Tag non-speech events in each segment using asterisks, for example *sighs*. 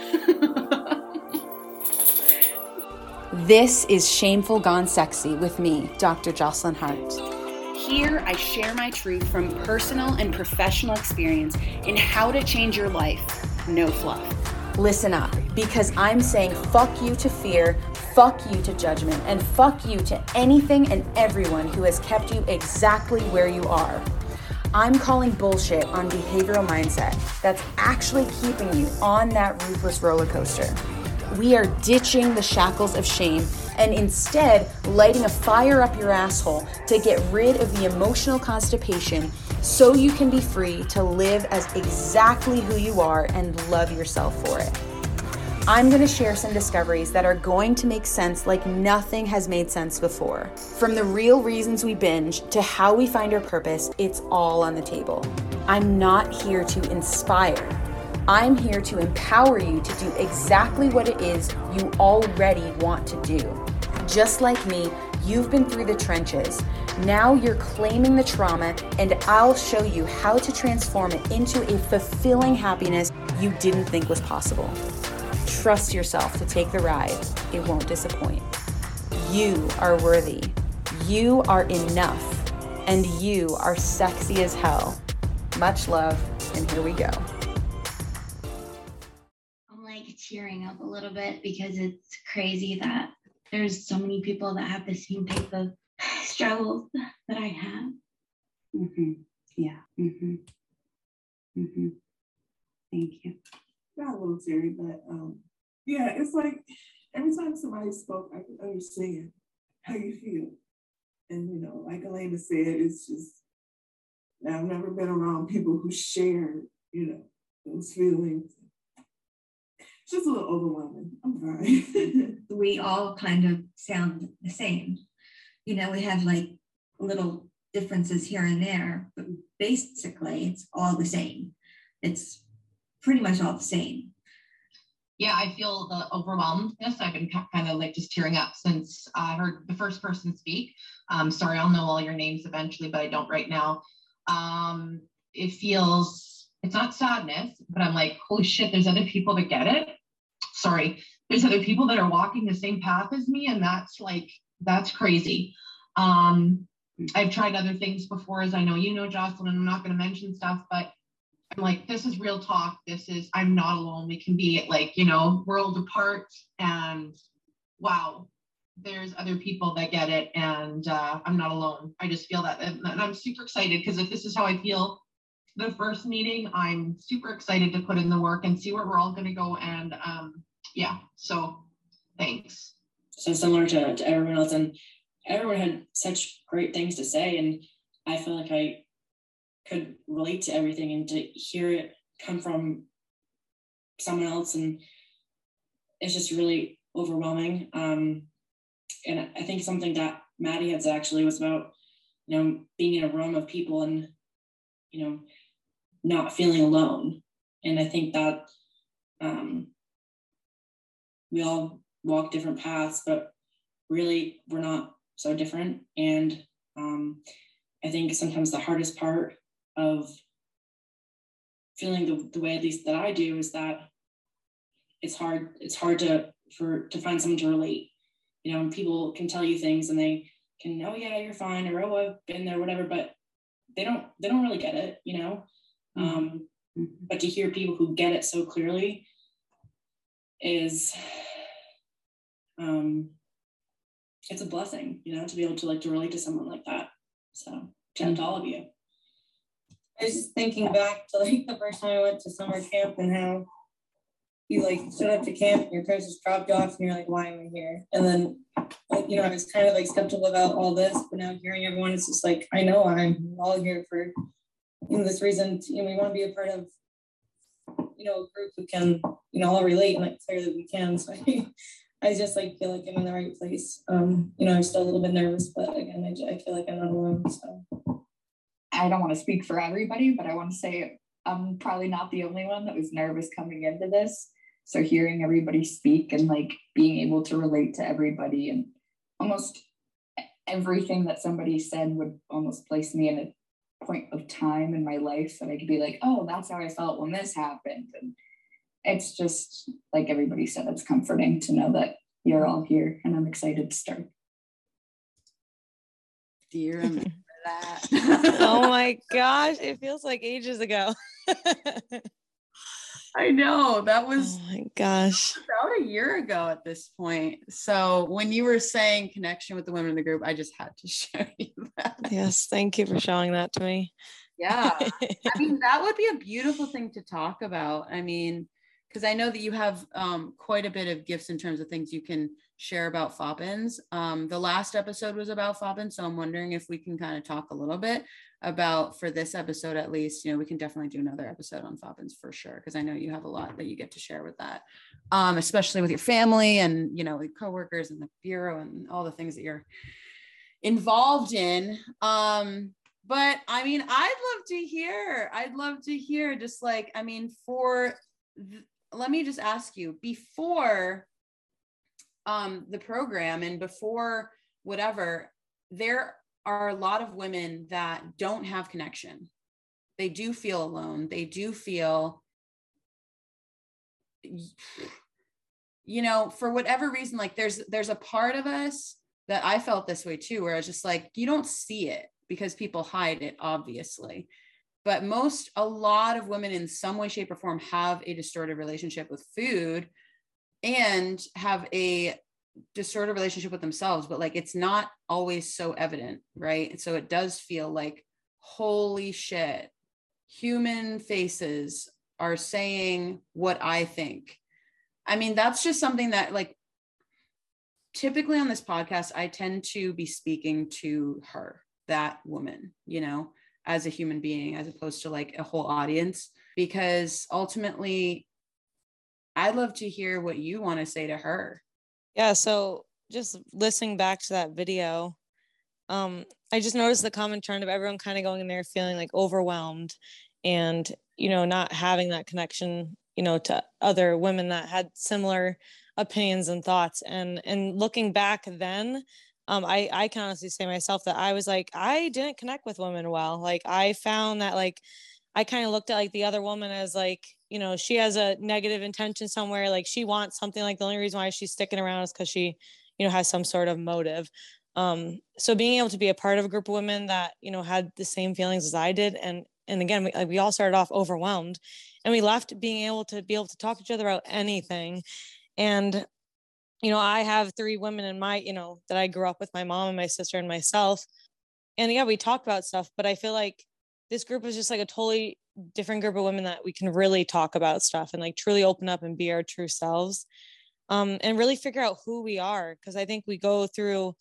*laughs* this is Shameful Gone Sexy with me, Dr. Jocelyn Harte. Here, I share my truth from personal and professional experience in how to change your life. No fluff. Listen up, because I'm saying fuck you to fear, fuck you to judgment, and fuck you to anything and everyone who has kept you exactly where you are. I'm calling bullshit on behavioral mindset that's actually keeping you on that ruthless roller coaster. We are ditching the shackles of shame and instead lighting a fire up your asshole to get rid of the emotional constipation so you can be free to live as exactly who you are and love yourself for it. I'm going to share some discoveries that are going to make sense like nothing has made sense before. From the real reasons we binge to how we find our purpose, it's all on the table. I'm not here to inspire. I'm here to empower you to do exactly what it is you already want to do. Just like me, you've been through the trenches. Now you're claiming the trauma, and I'll show you how to transform it into a fulfilling happiness you didn't think was possible. Trust yourself to take the ride, it won't disappoint. You are worthy, you are enough, and you are sexy as hell. Much love, and here we go. I'm like tearing up a little bit because it's crazy that there's so many people that have the same type of *sighs* struggles that I have. Mm-hmm. Yeah. Mm-hmm. Mm-hmm. Thank you. A little teary, but um, yeah, it's like every time somebody spoke, I could understand how you feel. And you know, like Elena said, it's just I've never been around people who share, you know, those feelings. It's just a little overwhelming. I'm sorry. *laughs* we all kind of sound the same. You know, we have like little differences here and there, but basically it's all the same. It's pretty much all the same yeah, I feel the overwhelmedness. I've been kind of like just tearing up since I heard the first person speak. Um, sorry, I'll know all your names eventually, but I don't right now. Um, it feels, it's not sadness, but I'm like, holy shit, there's other people that get it. Sorry, there's other people that are walking the same path as me, and that's like, that's crazy. Um, I've tried other things before, as I know you know, Jocelyn, I'm not going to mention stuff, but I'm like, this is real talk. This is, I'm not alone. We can be like, you know, world apart. And wow, there's other people that get it. And uh, I'm not alone. I just feel that. And, and I'm super excited because if this is how I feel the first meeting, I'm super excited to put in the work and see where we're all going to go. And um, yeah, so thanks. So similar to, to everyone else. And everyone had such great things to say. And I feel like I could relate to everything and to hear it come from someone else. And it's just really overwhelming. Um, and i think something that maddie had actually was about you know being in a room of people and you know not feeling alone. And i think that um, we all walk different paths but really we're not so different. And um, i think sometimes the hardest part of feeling the, the way at least that I do is that it's hard it's hard to for to find someone to relate. You know and people can tell you things and they can oh yeah you're fine or oh I've been there whatever but they don't they don't really get it you know? Mm-hmm. um but to hear people who get it so clearly is um it's a blessing you know to be able to like to relate to someone like that. So shout to all of you I was just thinking back to like the first time I went to summer camp and how you like showed up to camp and your parents just dropped off and you're like, why am I here? And then, like, you know, I was kind of like skeptical about all this, but now hearing everyone, it's just like, I know I'm all here for you know, this reason. To, you know, we want to be a part of, you know, a group who can, you know, all relate and like clearly we can. So I, *laughs* I just like feel like I'm in the right place. Um, you know, I'm still a little bit nervous, but again, I, I feel like I'm not alone. So. I don't want to speak for everybody, but I want to say I'm probably not the only one that was nervous coming into this. So hearing everybody speak and like being able to relate to everybody and almost everything that somebody said would almost place me in a point of time in my life that I could be like, oh, that's how I felt when this happened. And it's just like everybody said, it's comforting to know that you're all here and I'm excited to start. Do you remember that? oh my gosh, it feels like ages ago. *laughs* I know that was oh my gosh about a year ago at this point. So when you were saying connection with the women in the group, I just had to *laughs* show you that. Yes, thank you for showing that to me. Yeah. I mean, *laughs* that would be a beautiful thing to talk about. I mean, because I know that you have um, quite a bit of gifts in terms of things you can share about Foppins. Um, the last episode was about Foppins, so I'm wondering if we can kind of talk a little bit about for this episode at least. You know, we can definitely do another episode on Foppins for sure, because I know you have a lot that you get to share with that, um, especially with your family and you know, with coworkers and the bureau and all the things that you're involved in. Um, but I mean, I'd love to hear. I'd love to hear just like, I mean, for th- let me just ask you before um, the program and before whatever, there are a lot of women that don't have connection. They do feel alone. They do feel, you know, for whatever reason, like there's there's a part of us that I felt this way too, where it's just like you don't see it because people hide it, obviously but most a lot of women in some way shape or form have a distorted relationship with food and have a distorted relationship with themselves but like it's not always so evident right? So it does feel like holy shit human faces are saying what i think. I mean that's just something that like typically on this podcast i tend to be speaking to her that woman you know as a human being as opposed to like a whole audience because ultimately I'd love to hear what you want to say to her. Yeah, so just listening back to that video, um, I just noticed the common trend of everyone kind of going in there feeling like overwhelmed and, you know, not having that connection, you know, to other women that had similar opinions and thoughts. And and looking back then, um, I, I can honestly say myself that I was like, I didn't connect with women well. Like I found that like, I kind of looked at like the other woman as like, you know, she has a negative intention somewhere. Like she wants something like the only reason why she's sticking around is because she, you know, has some sort of motive. Um, so being able to be a part of a group of women that, you know, had the same feelings as I did. And, and again, we, like, we all started off overwhelmed and we left being able to be able to talk to each other about anything. And you know, I have three women in my, you know, that I grew up with my mom and my sister and myself. And yeah, we talk about stuff, but I feel like this group is just like a totally different group of women that we can really talk about stuff and like truly open up and be our true selves. Um, and really figure out who we are. Cause I think we go through,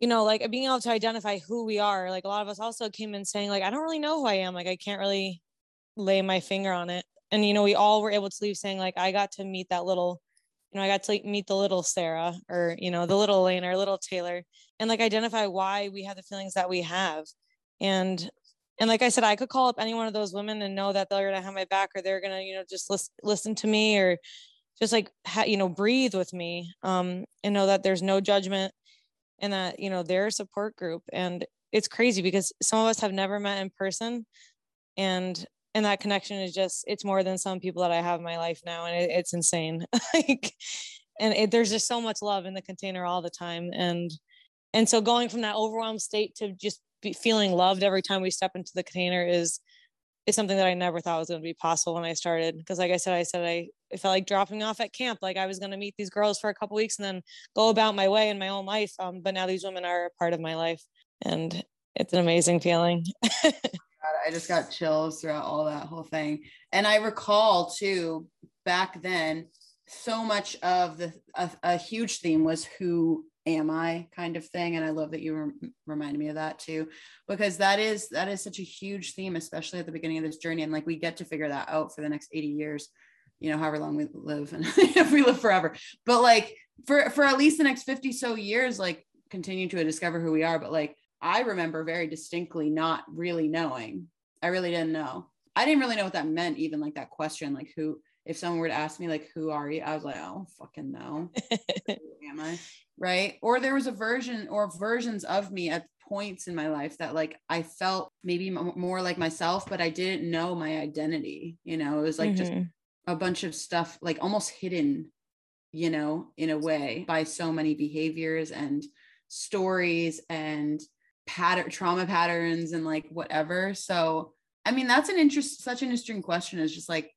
you know, like being able to identify who we are. Like a lot of us also came in saying, like, I don't really know who I am. Like, I can't really lay my finger on it. And, you know, we all were able to leave saying, like, I got to meet that little you know, I got to meet the little Sarah or, you know, the little Elaine or little Taylor and like identify why we have the feelings that we have. And, and like I said, I could call up any one of those women and know that they're to have my back or they're to, you know, just listen, listen to me or just like, ha- you know, breathe with me um, and know that there's no judgment and that, you know, they're a support group. And it's crazy because some of us have never met in person and and that connection is just it's more than some people that i have in my life now and it, it's insane *laughs* like and it, there's just so much love in the container all the time and and so going from that overwhelmed state to just feeling loved every time we step into the container is is something that i never thought was going to be possible when i started. Because like i said i said i it felt like dropping off at camp. Like i was going to meet these girls for a couple weeks and then go about my way in my own life um, but now these women are a part of my life and it's an amazing feeling. *laughs* I just got chills throughout all that whole thing. And I recall too, back then, so much of the a, a huge theme was who am I kind of thing. And I love that you re- reminded me of that too, because that is that is such a huge theme, especially at the beginning of this journey. And like we get to figure that out for the next 80 years, you know, however long we live and *laughs* if we live forever. But like for for at least the next 50 so years, like continue to discover who we are. But like I remember very distinctly not really knowing. I really didn't know. I didn't really know what that meant, even like that question, like who, if someone were to ask me, like, who are you? I was like, oh, fucking no. *laughs* am I? Right. Or there was a version or versions of me at points in my life that like I felt maybe more like myself, but I didn't know my identity. You know, it was like mm-hmm. just a bunch of stuff like almost hidden you know in a way by so many behaviors and stories and pattern trauma patterns and like whatever so i mean that's an interest such an interesting question is just like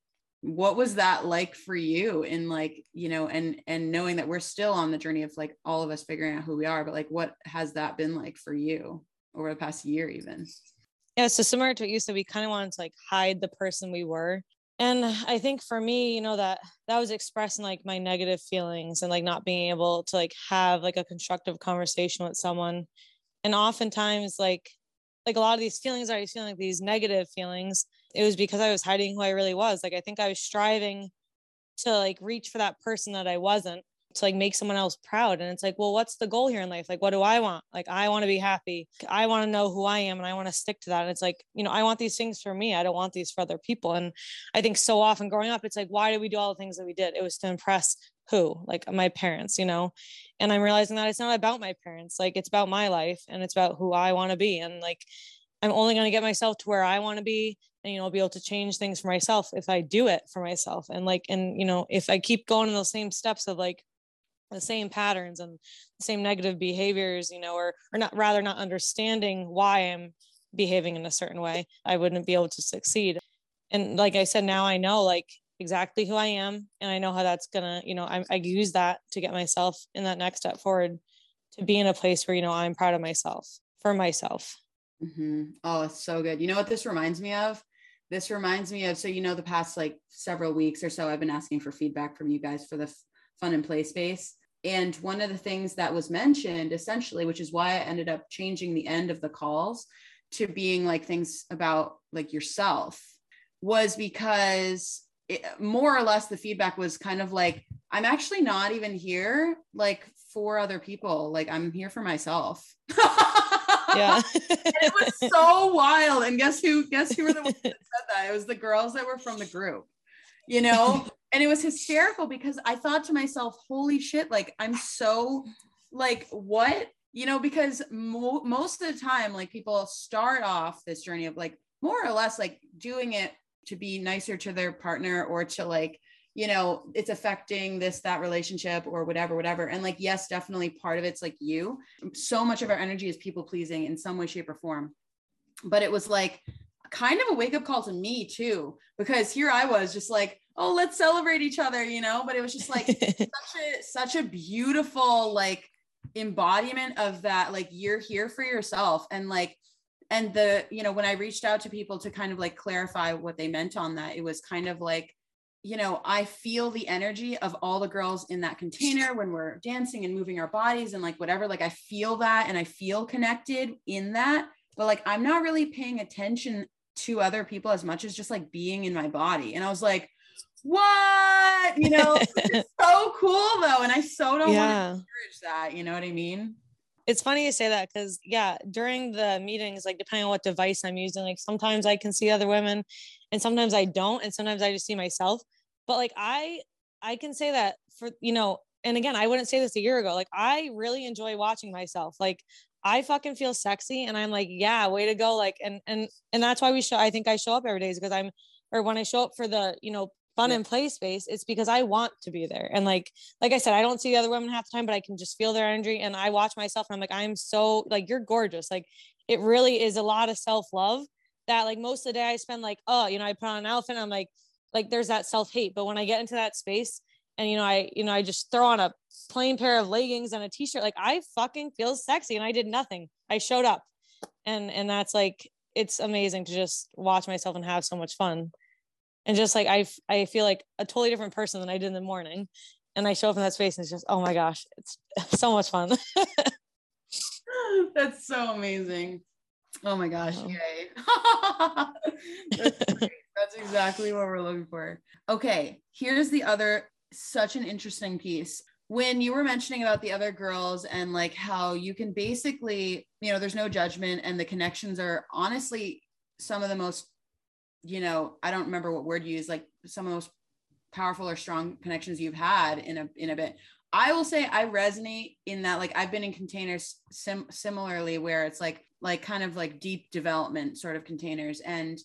what was that like for you in like you know and and knowing that we're still on the journey of like all of us figuring out who we are but like what has that been like for you over the past year even? Yeah so similar to what you said we kind of wanted to like hide the person we were. And i think for me you know that that was expressing like my negative feelings and like not being able to like have like a constructive conversation with someone. And oftentimes like like a lot of these feelings i was feeling like these negative feelings. It was because i was hiding who i really was. Like i think i was striving to like reach for that person that i wasn't to like make someone else proud. And it's like well what's the goal here in life? Like what do i want? Like i want to be happy. I want to know who i am and i want to stick to that. And it's like you know i want these things for me. I don't want these for other people. And i think so often growing up it's like why did we do all the things that we did? It was to impress who? Like uh, my parents you know? And i'm realizing that it's not about my parents like it's about my life and it's about who i want to be. And like i'm only going to get myself to where i want to be and you know I'll be able to change things for myself if i do it for myself. And like and you know if i keep going in those same steps of like the same patterns and the same negative behaviors you know or or not rather not understanding why i'm behaving in a certain way i wouldn't be able to succeed. And like i said now i know like exactly who i am and i know how that's gonna you know i, I use that to get myself in that next step forward to be in a place where you know i'm proud of myself for myself mm-hmm. oh it's so good you know what this reminds me of this reminds me of so you know the past like several weeks or so i've been asking for feedback from you guys for the fun and play space. And one of the things that was mentioned essentially, which is why I ended up changing the end of the calls to being like things about like yourself, was because it, more or less the feedback was kind of like, I'm actually not even here like for other people. Like I'm here for myself. yeah. *laughs* it was so wild. And guess who, guess who were the ones that said that? It was the girls that were from the group, you know? and it was hysterical because I thought to myself, holy shit, like I'm so like what? You know, because mo- most of the time, like people start off this journey of like more or less like doing it to be nicer to their partner or to like, you know, it's affecting this, that relationship or whatever, whatever. And like, yes, definitely part of it's like you. So much of our energy is people pleasing in some way, shape, or form. But it was like kind of a wake up call to me too, because here I was just like, oh let's celebrate each other you know but it was just like *laughs* such a such a beautiful like embodiment of that like you're here for yourself and like and the you know when i reached out to people to kind of like clarify what they meant on that it was kind of like you know i feel the energy of all the girls in that container when we're dancing and moving our bodies and like whatever like i feel that and i feel connected in that but like i'm not really paying attention to other people as much as just like being in my body and i was like what? You know, it's *laughs* so cool though. And I so don't yeah. want to encourage that. You know what I mean? It's funny you say that because yeah, during the meetings, like depending on what device I'm using, like sometimes I can see other women and sometimes I don't, and sometimes I just see myself. But like I I can say that for you know, and again, I wouldn't say this a year ago. Like I really enjoy watching myself. Like I fucking feel sexy and I'm like, yeah, way to go. Like and and and that's why we show I think I show up every day is because I'm or when I show up for the, you know, fun yeah. and play space it's because i want to be there. And like like i said i don't see the other women half the time but i can just feel their energy and i watch myself and i'm like i'm so like you're gorgeous. Like it really is a lot of self-love that like most of the day i spend like oh you know i put on an outfit and i'm like like there's that self-hate. But when i get into that space and you know i you know i just throw on a plain pair of leggings and a t-shirt like i fucking feel sexy and i did nothing. I showed up. And and that's like it's amazing to just watch myself and have so much fun and just like I I feel like a totally different person than I did in the morning. And I show up in that space and it's just, oh my gosh, it's *laughs* so much fun. *laughs* That's so amazing. Oh my gosh, oh. yay. *laughs* That's, That's exactly what we're looking for. Okay, here's the other such an interesting piece. When you were mentioning about the other girls and like how you can basically, you know, there's no judgment and the connections are honestly some of the most you know, I don't remember what word you use, like some of those powerful or strong connections you've had in a in a bit. I will say I resonate in that like I've been in containers sim- similarly where it's like like kind of like deep development sort of containers and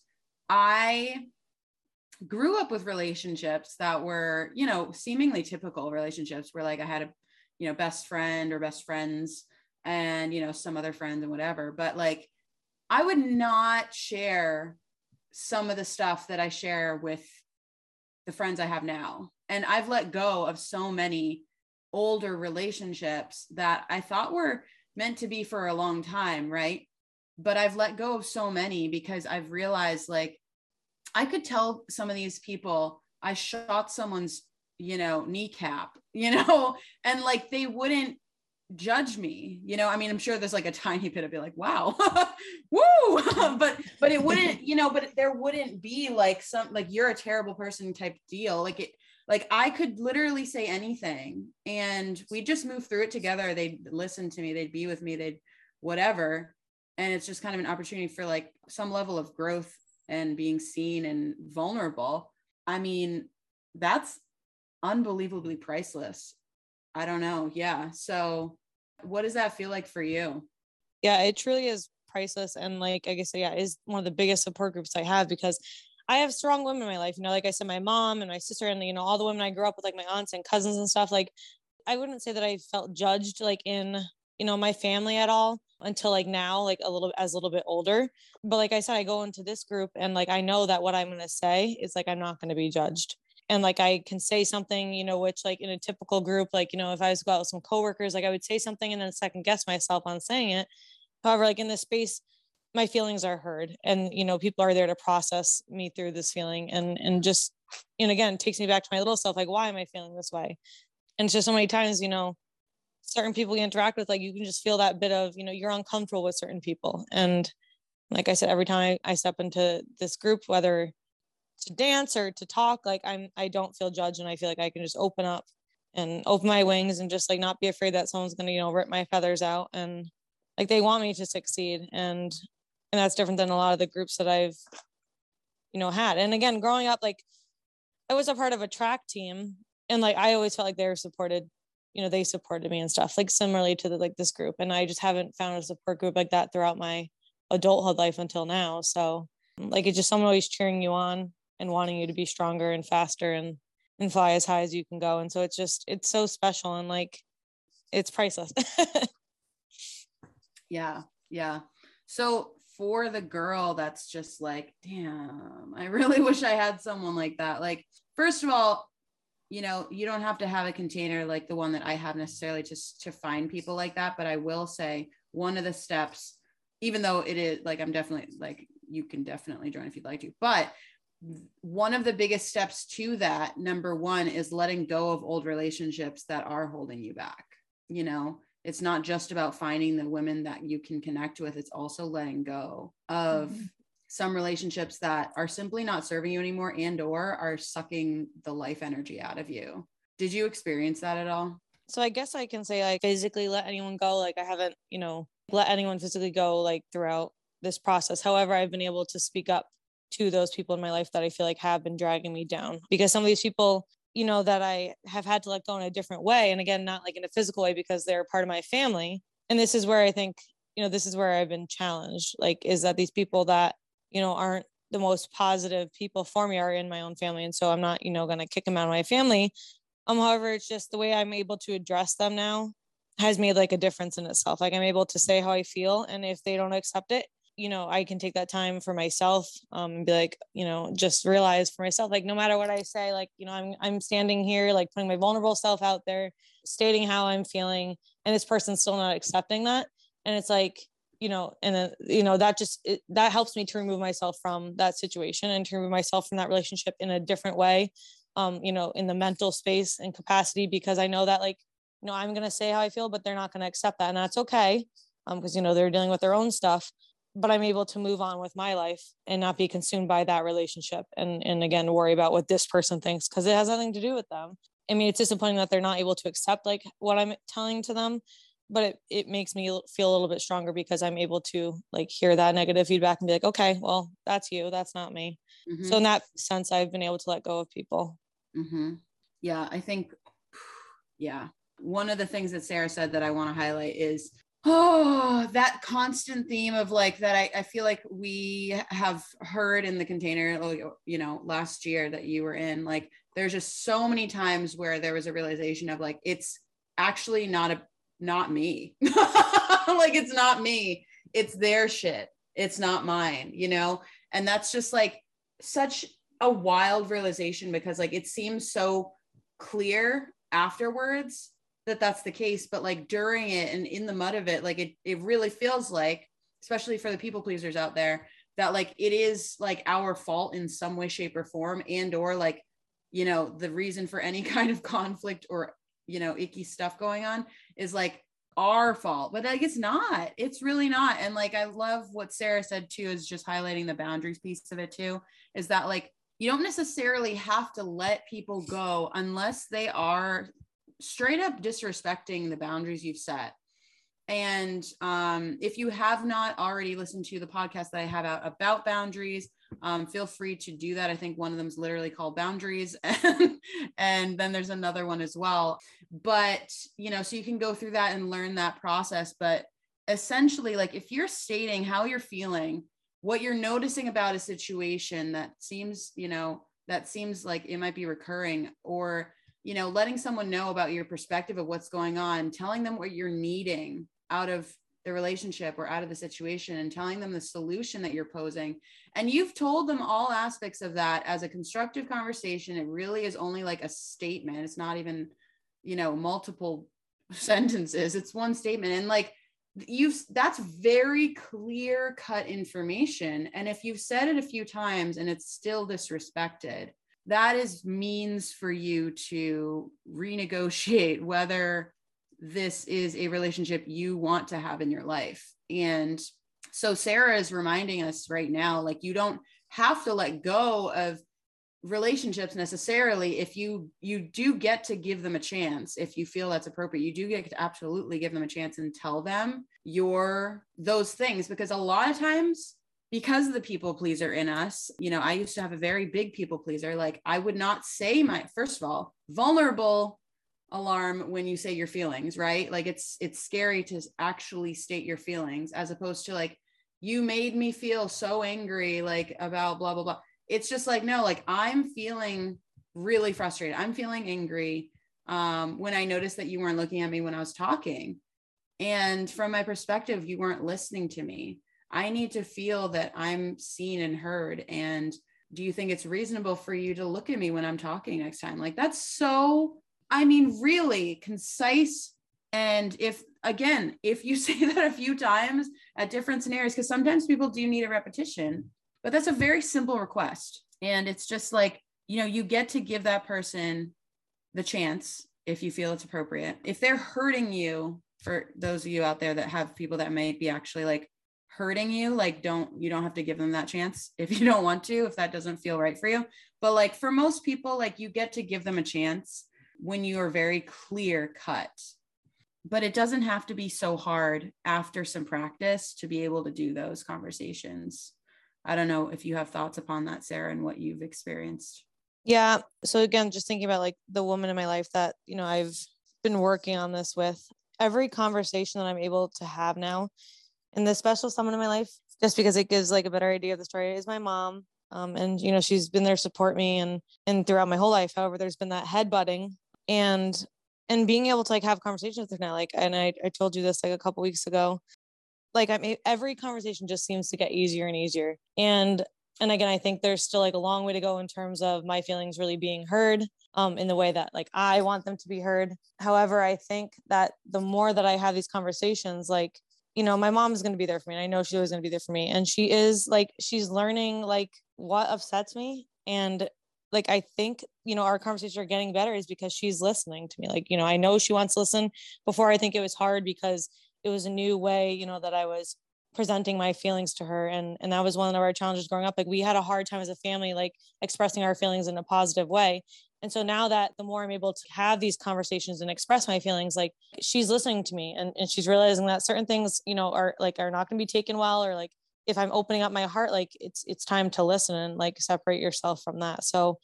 I grew up with relationships that were, you know, seemingly typical relationships where like I had a, you know, best friend or best friends and, you know, some other friends and whatever. But like, I would not share some of the stuff that I share with the friends I have now. And I've let go of so many older relationships that I thought were meant to be for a long time, right? But I've let go of so many because I've realized like I could tell some of these people I shot someone's, you know, kneecap, *laughs* you know, and like they wouldn't judge me you know i mean i'm sure there's like a tiny bit of be like wow *laughs* woo but but it wouldn't you know but there wouldn't be like some like you're a terrible person type deal like it like I could literally say anything and we just move through it together. They'd listen to me, they'd be with me, they'd whatever. And it's just kind of an opportunity for like some level of growth and being seen and vulnerable. I mean, that's unbelievably priceless. I don't know. Yeah. So, what does that feel like for you? Yeah, it truly is priceless. And like I guess, yeah, is one of the biggest support groups I have because I have strong women in my life. You know, like I said, my mom and my sister, and you know, all the women I grew up with, like my aunts and cousins and stuff. Like, I wouldn't say that I felt judged, like in you know my family at all until like now, like a little as a little bit older. But like I said, I go into this group and like I know that what I'm gonna say is like I'm not gonna be judged. And like I can say something, you know, which like in a typical group, like you know, if I was go out with some coworkers, like I would say something and then second guess myself on saying it. However, like in this space, my feelings are heard and you know people are there to process me through this feeling and and just and again takes me back to my little self like why am i feeling this way and it's just so many times you know certain people you interact with like you can just feel that bit of you know you're uncomfortable with certain people and like i said every time i, I step into this group whether to dance or to talk like i'm i don't feel judged and i feel like i can just open up and open my wings and just like not be afraid that someone's going to you know rip my feathers out and like they want me to succeed and and that's different than a lot of the groups that I've you know had. And again growing up like I was a part of a track team and like I always felt like they were supported you know they supported me and stuff like similarly to the like this group. And I just haven't found a support group like that throughout my adulthood life until now. So like it's just someone always cheering you on and wanting you to be stronger and faster and and fly as high as you can go and so it's just it's so special and like it's priceless *laughs* yeah yeah so for the girl that's just like, damn, I really *laughs* wish I had someone like that. Like, first of all, you know, you don't have to have a container like the one that I have necessarily just to find people like that. But I will say one of the steps, even though it is like, I'm definitely like, you can definitely join if you'd like to, but one of the biggest steps to that number one is letting go of old relationships that are holding you back you know? It's not just about finding the women that you can connect with it's also letting go of mm-hmm. some relationships that are simply not serving you anymore and or are sucking the life energy out of you. Did you experience that at all? So i guess i can say like physically let anyone go like i haven't you know let anyone physically go like throughout this process. However i've been able to speak up to those people in my life that i feel like have been dragging me down. Because some of these people you know that i have had to let go in a different way and again not like in a physical way because they're part of my family. And this is where i think you know this is where i've been challenged like is that these people that you know aren't the most positive people for me are in my own family. And so i'm not you know going to kick them out of my family. Um however it's just the way i'm able to address them now has made like a difference in itself. Like i'm able to say how i feel and if they don't accept it you know i can take that time for myself um, and be like you know just realize for myself like no matter what i say like you know i'm i'm standing here like putting my vulnerable self out there stating how i'm feeling and this person's still not accepting that. And it's like you know and then you know that just it, that helps me to remove myself from that situation and to remove myself from that relationship in a different way um you know in the mental space and capacity because i know that like you know i'm going to say how i feel but they're not going to accept that and that's okay um because you know they're dealing with their own stuff but I'm able to move on with my life and not be consumed by that relationship and and again worry about what this person thinks because it has nothing to do with them. I mean, it's disappointing that they're not able to accept like what I'm telling to them, but it, it makes me feel a little bit stronger because I'm able to like hear that negative feedback and be like, okay, well, that's you, that's not me. Mm-hmm. So in that sense, I've been able to let go of people. Mm-hmm. Yeah, I think, *sighs* yeah. One of the things that Sarah said that I want to highlight is oh that constant theme of like that I, I feel like we have heard in the container oh, you know last year that you were in like there's just so many times where there was a realization of like it's actually not a not me. *laughs* Like it's not me. It's their shit. It's not mine you know? And that's just like such a wild realization because like it seems so clear afterwards that that's the case but like during it and in the mud of it like it it really feels like especially for the people pleasers out there that like it is like our fault in some way shape or form and or like you know the reason for any *laughs* kind of conflict or you know icky stuff going on is like our fault but like it's not. It's really not and like i love what sarah said too is just highlighting the boundaries piece of it too is that like you don't necessarily have to let people go unless they are straight up disrespecting the boundaries you've set. And um, if you have not already listened to the podcast that I have out about boundaries, um, feel free to do that. I think one of them is literally called Boundaries, and, *laughs* and then there's another one as well. But you know, so you can go through that and learn that process. But essentially, like if you're stating how you're feeling, what you're noticing about a situation that seems, you know, that seems like it might be recurring, or you know, letting someone know about your perspective of what's going on, telling them what you're needing out of the relationship or out of the situation and telling them the solution that you're posing. And you've told them all aspects of that as a constructive conversation. It really is only like a statement. It's not even, you know, multiple *laughs* sentences. It's one statement. And like you've that's very clear cut information. And if you've said it a few times and it's still disrespected, that is means for you to renegotiate *laughs* whether this is a relationship you want to have in your life. And so Sarah is reminding us right now like you don't have to let go of relationships necessarily if you you do get to give them a chance if you feel that's appropriate you do get to absolutely give them a chance and tell them your those things because a lot of times because of the people pleaser in us, you know, I used to have a very big people pleaser. Like I would not say my first of all, vulnerable alarm when you say your feelings, right? Like it's it's scary to actually state your feelings as opposed to like you made me feel so angry like about blah blah blah. It's just like no, like I'm feeling really frustrated. I'm feeling angry um when I noticed that you weren't looking at me when I was talking. And from my perspective, you weren't listening to me I need to feel that I'm seen and heard. And do you think it's reasonable for you to look at me when I'm talking next time? Like, that's so, I mean, really concise. And if, again, if you *laughs* say that a few times at different scenarios, because sometimes people do need a repetition, but that's a very simple request. And it's just like, you know, you get to give that person the chance if you feel it's appropriate. If they're hurting you, for those of you out there that have people that may be actually like hurting you like don't you don't have to give them that chance if you don't want to if that doesn't feel right for you. But like for most people like you get to give them a chance when you are very clear cut. But it doesn't have to be so hard after some practice to be able to do those conversations. I don't know if you have thoughts upon that sarah and what you've experienced. Yeah. So again just thinking about like the woman in my life that you know i've been working on this with every conversation that i'm able to have now and the special someone in my life just because it gives like a better idea of the story is my mom. Um, and you know she's been there to support me and and throughout my whole life. However there's been that head butting and and being able to like have conversations with her now like and i, I told you this like a couple weeks ago. Like i mean every conversation just seems to get easier and easier. And and again i think there's still like a long way to go in terms of my feelings really being heard um, in the way that like i want them to be heard. However i think that the more that i have these conversations like you know, my mom is going to be there for me. And I know she's always going to be there for me. And she is like, she's learning like what upsets me. And like, I think, you know, our conversations are getting better is because she's listening to me. Like, you know, I know she wants to listen. Before I think it was hard because it was a new way, you know, that I was presenting my feelings to her. And, and that was one of our challenges growing up. Like we had a hard time as a family, like expressing our feelings in a positive way. And so now that the more I'm able to have these conversations and express my feelings, like she's listening to me and, and she's realizing that certain things, you know, are like are not gonna be taken well or like if I'm opening up my heart, like it's it's time to listen and like separate yourself from that. So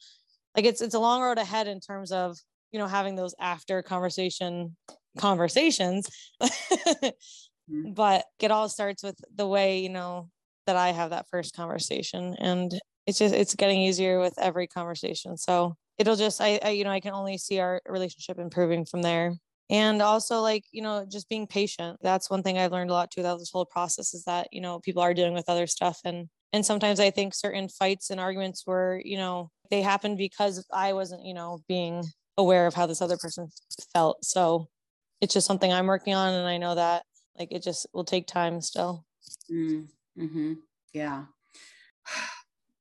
like it's it's a long road ahead in terms of, you know, having those after conversation conversations. Mm-hmm. *laughs* But it all starts with the way, you know, that I have that first conversation. And it's just, it's getting easier with every conversation. So it'll just, I, I you know, I can only see our relationship improving from there. And also like you know just being patient. That's one thing i've learned a lot too about this whole process is that you know people are dealing with other stuff. And and sometimes i think certain fights and arguments were you know they happened because i wasn't you know being aware of how this other person felt. So it's just something i'm working on and i know that like it just will take time still. Mm, mm-hmm. yeah *sighs*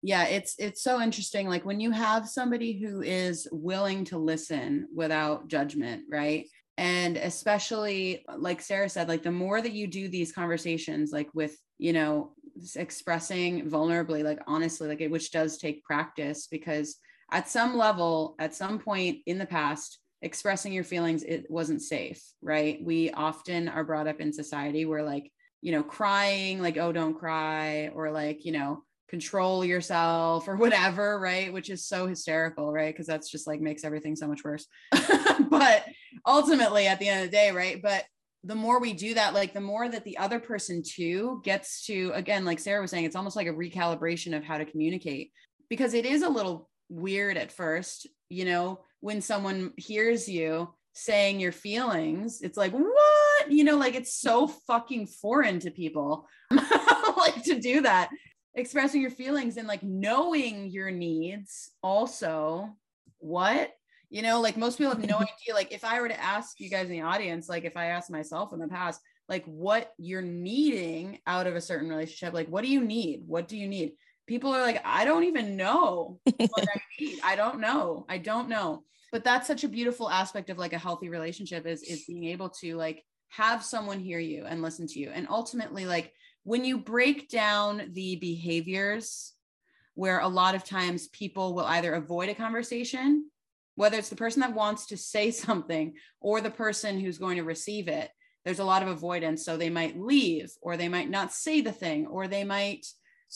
yeah it's it's so interesting like when you have somebody who is willing to listen without judgment right? And especially uh, like sarah said like the more that you do these conversations like with you know expressing vulnerably like honestly like it which does take practice because at some level at some point in the past expressing your feelings it wasn't safe right? We often are brought up in society where like you know crying like oh don't cry or like you know control yourself or *laughs* whatever, right? Which is so hysterical, right? Because that's just like makes everything so much worse. *laughs* but ultimately, at the end of the day, right? But the more we do that, like the more that the other person too gets to, again, like Sarah was saying, it's almost like a recalibration of how to communicate because it is a little weird at first, you know, when someone hears you saying your feelings, it's like, what? You know, like it's so fucking foreign to people *laughs* like to do that expressing your feelings and like knowing your needs also what? You know like most people have no *laughs* idea like if i were to ask you guys in the audience like if i asked myself in the past like what you're needing out of a certain relationship like what do you need? What do you need? People are like i don't even know what i *laughs* need. I don't know. I don't know. But that's such a beautiful aspect of like a healthy relationship is is being able to like have someone hear you and listen to you. And ultimately like when you break down the behaviors where a lot of times people will either avoid a conversation, whether it's the person that wants to say *laughs* something or the person who's going to receive it, there's a lot of avoidance. So they might leave or they might not say the thing or they might,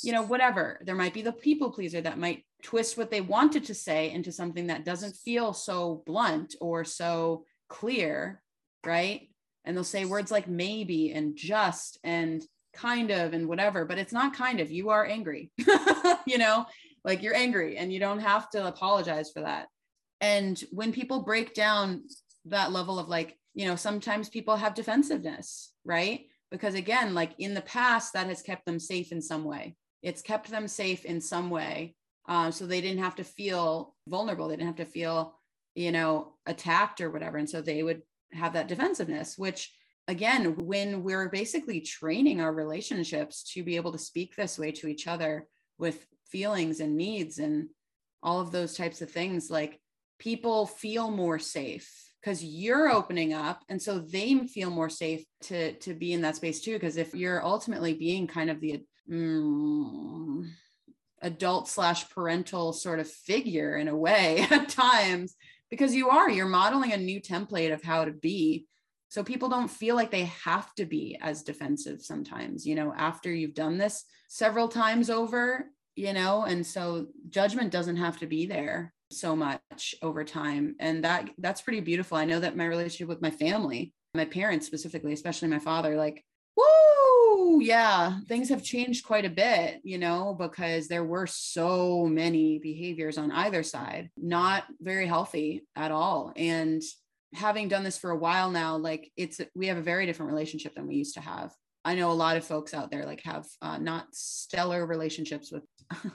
you know, whatever. There might be the people pleaser that might twist what they wanted to say into something that doesn't feel so blunt or so clear, right? And they'll say words like maybe and just and kind of and whatever but it's not kind of you are angry *laughs* you know like you're angry and you don't have to apologize for that. And when people break down that level of like you know sometimes people have defensiveness right? Because again like in the past that has kept them safe in some way. It's kept them safe in some way uh, so they didn't have to feel vulnerable. They didn't have to feel you know attacked or whatever. And so they would have that defensiveness which again, when we're basically training our relationships to be able to speak this way to each other with feelings and needs and all of those types of things, like people feel more safe because you're opening up and so they feel more safe to to be in that space too because if you're ultimately being kind of the mm, adult slash parental sort of figure in a way *laughs* at times because you are you're modeling a new template of how to be so people don't feel like they have to be as defensive sometimes, you know, after you've done this several times over, you know, and so judgment doesn't have to be there so much over time. And that that's pretty beautiful. I know that my relationship with my family, my parents specifically, especially my father, like, woo, yeah, things have changed quite a bit, you know, because there were so many behaviors on either side, not very healthy at all. And having done this for a while now, like it's we have a very different relationship than we used to have. I know a lot of folks out there like have uh, not stellar relationships with *laughs*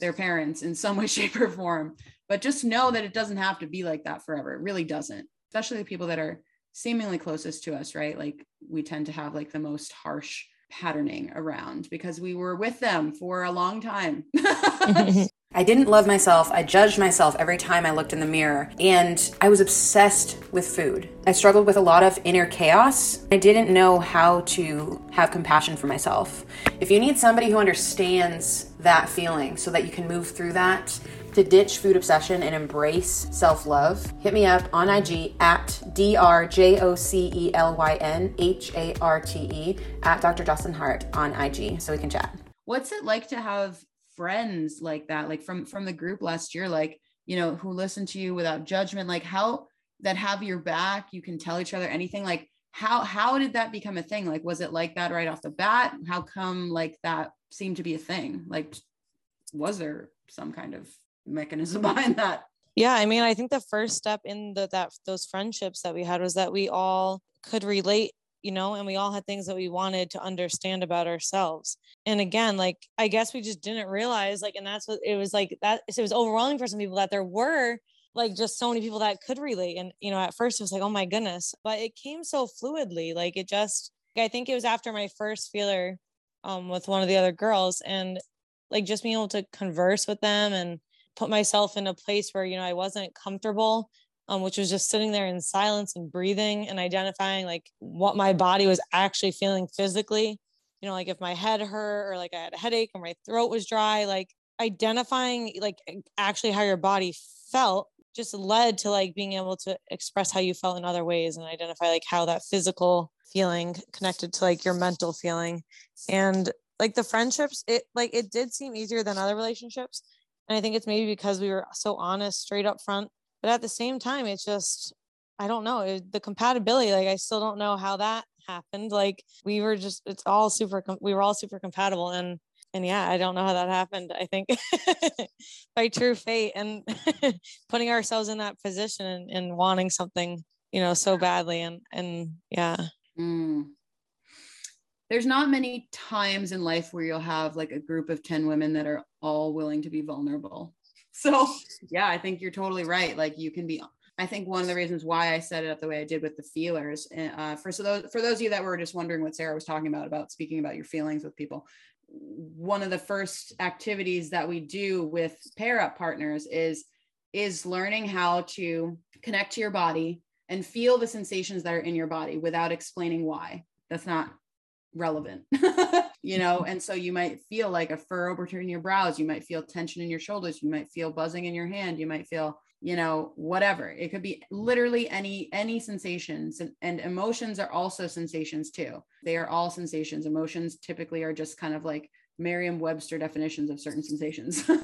their parents in some way, *laughs* shape, or form. But just know that it doesn't have to be like that forever. It really doesn't. Especially the people that are seemingly closest to us, right? Like we tend to have like the most harsh patterning around because we were with them for a long time. *laughs* I didn't love myself. I judged myself every time I looked in the mirror, and I was obsessed with food. I struggled with a lot of inner chaos. I didn't know how to have compassion for myself. If you need somebody who understands that feeling so that you can move through that, to ditch food obsession and embrace self love, hit me up on IG at D R J O C E L Y N H A R T E at Dr. Jocelyn Harte on IG so we can chat. What's it like to have friends like that like from from the group last year like you know who listen to you without judgment like how that have your back you can tell each other anything like how how did that become a thing? Like was it like that right off the bat? How come like that seemed to be a thing? Like was there some kind of mechanism *laughs* behind that? Yeah i mean i think the first step in the that those friendships that we had was that we all could relate you know and we all had things that we wanted to understand about ourselves. And again like i guess we just didn't realize like and that's what it was like that it was overwhelming for some people that there were like just so many people that could relate. And you know at first it was like oh my goodness but it came so fluidly. Like it just i think it was after my first feeler um, with one of the other girls and like just being able to converse with them and put myself in a place where you know i wasn't comfortable um, which was just sitting there in silence and breathing and identifying like what my body was actually feeling physically. You know like if my head hurt or like i had a headache or my throat was dry like identifying like actually how your body felt just led to like being able to express how you felt in other ways and identify like how that physical feeling connected to like your mental feeling. And like the friendships it like it did seem easier than other relationships. And i think it's maybe because we were so honest straight up front but at the same time it's just i don't know it, the compatibility like i still don't know how that happened like we were just it's all super we were all super compatible and and yeah, I don't know how that happened. I think *laughs* by true fate and *laughs* putting ourselves in that position and, and, wanting something, you know, so badly. And and yeah. Mm. There's not many times in life where you'll have like a group of 10 women that are all willing to be vulnerable. So yeah, I think you're totally right. Like you can be I think one of the reasons why I set it up the way I did with the feelers, eh, uh, for so those for those of you that were just wondering what Sarah was talking about about speaking about your feelings with people, one of the first activities that we do with pair up partners is is learning how to connect to your body and feel the sensations that are in your body without explaining why that's not relevant *laughs* you know and so you might feel like a furrow between your brows you might feel tension in your shoulders you might feel buzzing in your hand you might feel you know whatever. It could be literally any any sensations and, and emotions are also sensations too. They are all sensations. Emotions typically are just kind of like merriam-webster definitions of certain sensations. *laughs*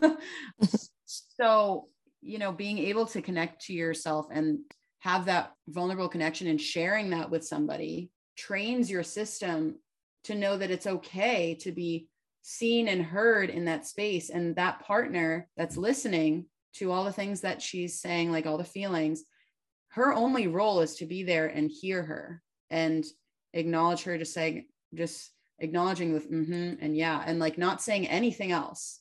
So you know being able to connect to yourself and have that vulnerable connection and sharing that with somebody trains your system to know that it's okay to be seen and heard in that space and that partner that's listening to all the things that she's saying, like all the feelings, her only role is to be there and hear her and acknowledge her, just saying, just acknowledging with mm-hmm and yeah, and like not saying anything else.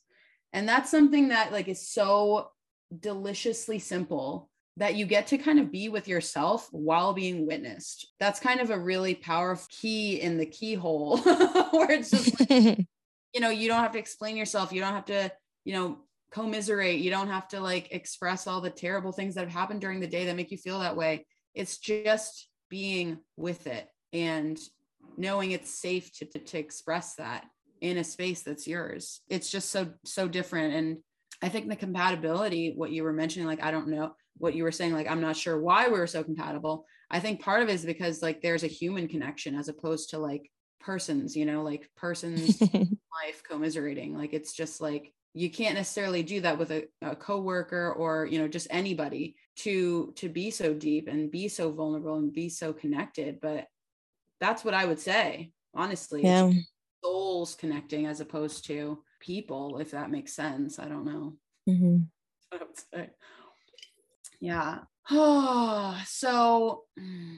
And that's something that like is so deliciously simple that you get to kind of be with yourself while being witnessed. That's kind of a really powerful key in the keyhole *laughs* where it's just like, *laughs* you know, you don't have to explain yourself. You don't have to, you know, commiserate. You don't have to like express all the terrible things that have happened during the day that make you feel that way. It's just being with it and knowing it's safe to, to, to express that in a space that's yours. It's just so, so different. And I think the compatibility, what you were mentioning, like, I don't know what you were saying, like, I'm not sure why we were so compatible. I think part of it is because like there's a human connection as opposed to like persons, you know, like persons *laughs* life commiserating. Like it's just like you can't necessarily do that with a, a coworker or you know just anybody to to be so deep and be so vulnerable and be so connected but that's what i would say honestly yeah. souls connecting as opposed to people if that makes sense i don't know mm-hmm. *laughs* I would say. Yeah. Oh *sighs* so mm,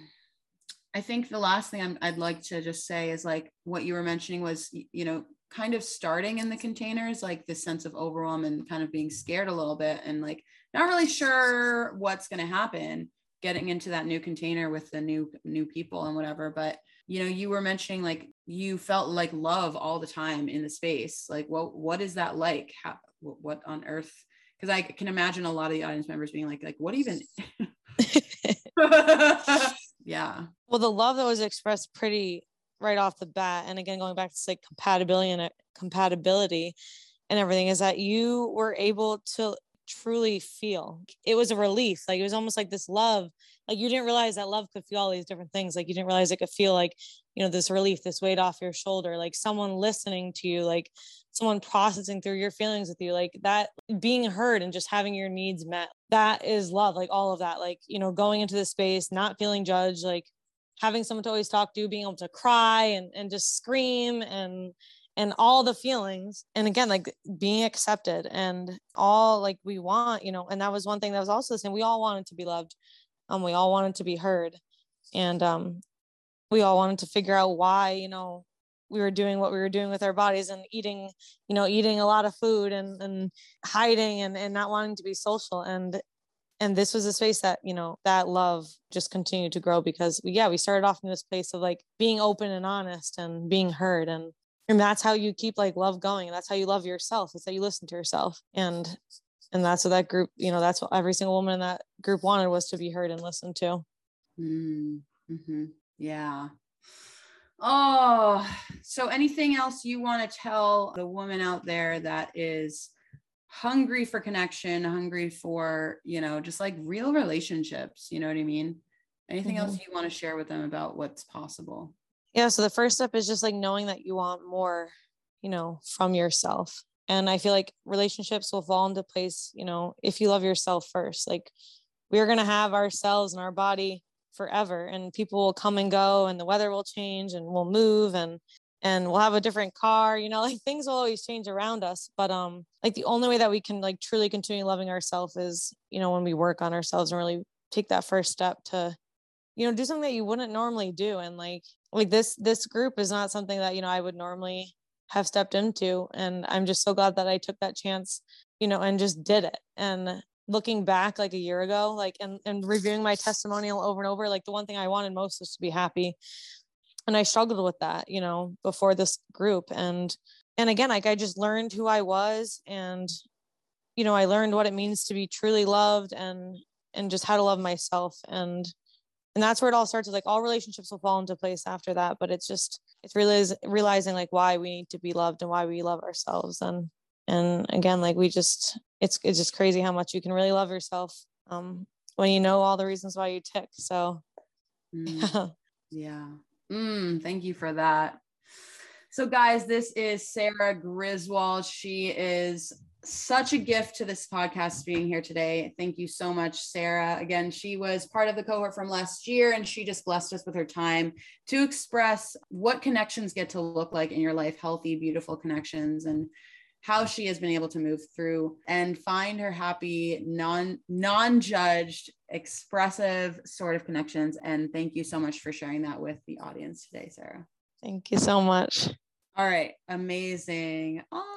i think the last thing i would like to just say is like what you were mentioning was you know kind of starting in the containers, like this sense of overwhelm and kind of being scared a little bit and like not really sure what's going to happen getting into that new container with the new new people and whatever but you know you were mentioning like you felt like love all the time in the space like what what is that like? How, what on earth because i can imagine a lot of the audience members being like like what even? *laughs* *laughs* Yeah. Well the love that was expressed pretty right off the bat and again going back to like compatibility and compatibility and everything is that you were able to truly feel. It was a relief. Like it was almost like this love like you didn't realize that love could feel all these different things. Like you didn't realize it could feel like you know this relief this weight off your shoulder. Like someone listening to you like someone processing through your feelings with you like that being heard and just having your needs met that is love like all of that. Like you know going into the space not feeling judged like having someone to always talk to, being able to cry and, and just scream and and all the feelings and again like being accepted and all like we want you know and that was one thing that was also the same we all wanted to be loved um we all wanted to be heard and um we all wanted to figure out why you know we were doing what we were doing with our bodies and eating you know eating a lot of food and and hiding and and not wanting to be social. And and this was a space that you know that love just continued to grow because we, yeah we started off in this place of like being open and honest and being heard and and that's how you keep like love going and that's how you love yourself it's that you listen to yourself and and that's what that group you know that's what every single woman in that group wanted was to be heard and listened to mm-hmm. yeah oh so anything else you want to tell the woman out there that is hungry for connection hungry for you know just like real relationships you know what i mean anything mm-hmm. else you want to share with them about what's possible yeah so the first step is just like knowing that you want more you know from yourself. And i feel like relationships will fall into place you know if you love yourself first. Like we're going to have ourselves and our body forever and people will come and go and the weather will change and we'll move and and we'll have a different car you know *laughs* like things will always change around us. But um like the only way that we can like truly continue loving ourselves is you know when we work on ourselves and really take that first step to you know do something that you wouldn't normally do. And like like this this group is not something that you know i would normally have stepped into and i'm just so glad that i took that chance you know and just did it. And looking back like a year ago like and, and reviewing my testimonial over and over like the one thing i wanted most was to be happy. And i struggled with that you know before this group. And and again like i just learned who i was and you know i learned what it means to be truly loved and and just how to love myself. And and that's where it all starts like all relationships will fall into place after that but it's just it's really realizing like why we need to be loved and why we love ourselves and and again like we just it's it's just crazy how much you can really love yourself um when you know all the reasons why you tick so mm. *laughs* yeah Mm, thank you for that. So, guys, this is Sarah Griswold. She is such a gift to this podcast being here today. Thank you so much, Sarah. Again, she was part of the cohort from last year and she just blessed us with her time to express what connections get to look like in your life healthy, beautiful connections. And how she has been able to move through and find her happy, non non-judged, expressive sort of connections. And thank you so much for sharing that with the audience today, Sarah. Thank you so much. All right, amazing. Oh,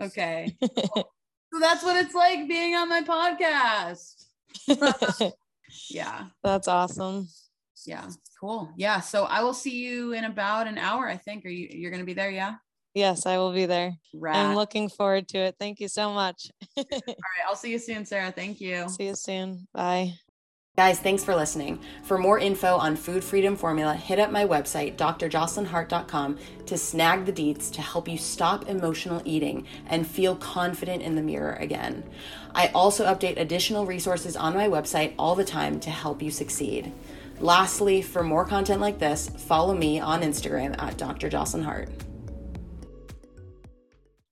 okay. *laughs* so that's what it's like being on my podcast. *laughs* yeah. That's awesome. Yeah, cool. Yeah. So I will see you in about an hour, I think. Are you you're gonna be there? Yeah. Yes, I will be there. I'm looking forward to it. Thank you so much. *laughs* All right. I'll see you soon, Sarah. Thank you. See you soon. Bye. Guys, thanks for listening. For more info on Food Freedom Formula, hit up my website, drjocelynharte.com, to snag the deets to help you stop emotional eating and feel confident in the mirror again. I also update additional resources on my website all the time to help you succeed. Lastly, for more content like this, follow me on Instagram at drjocelynharte.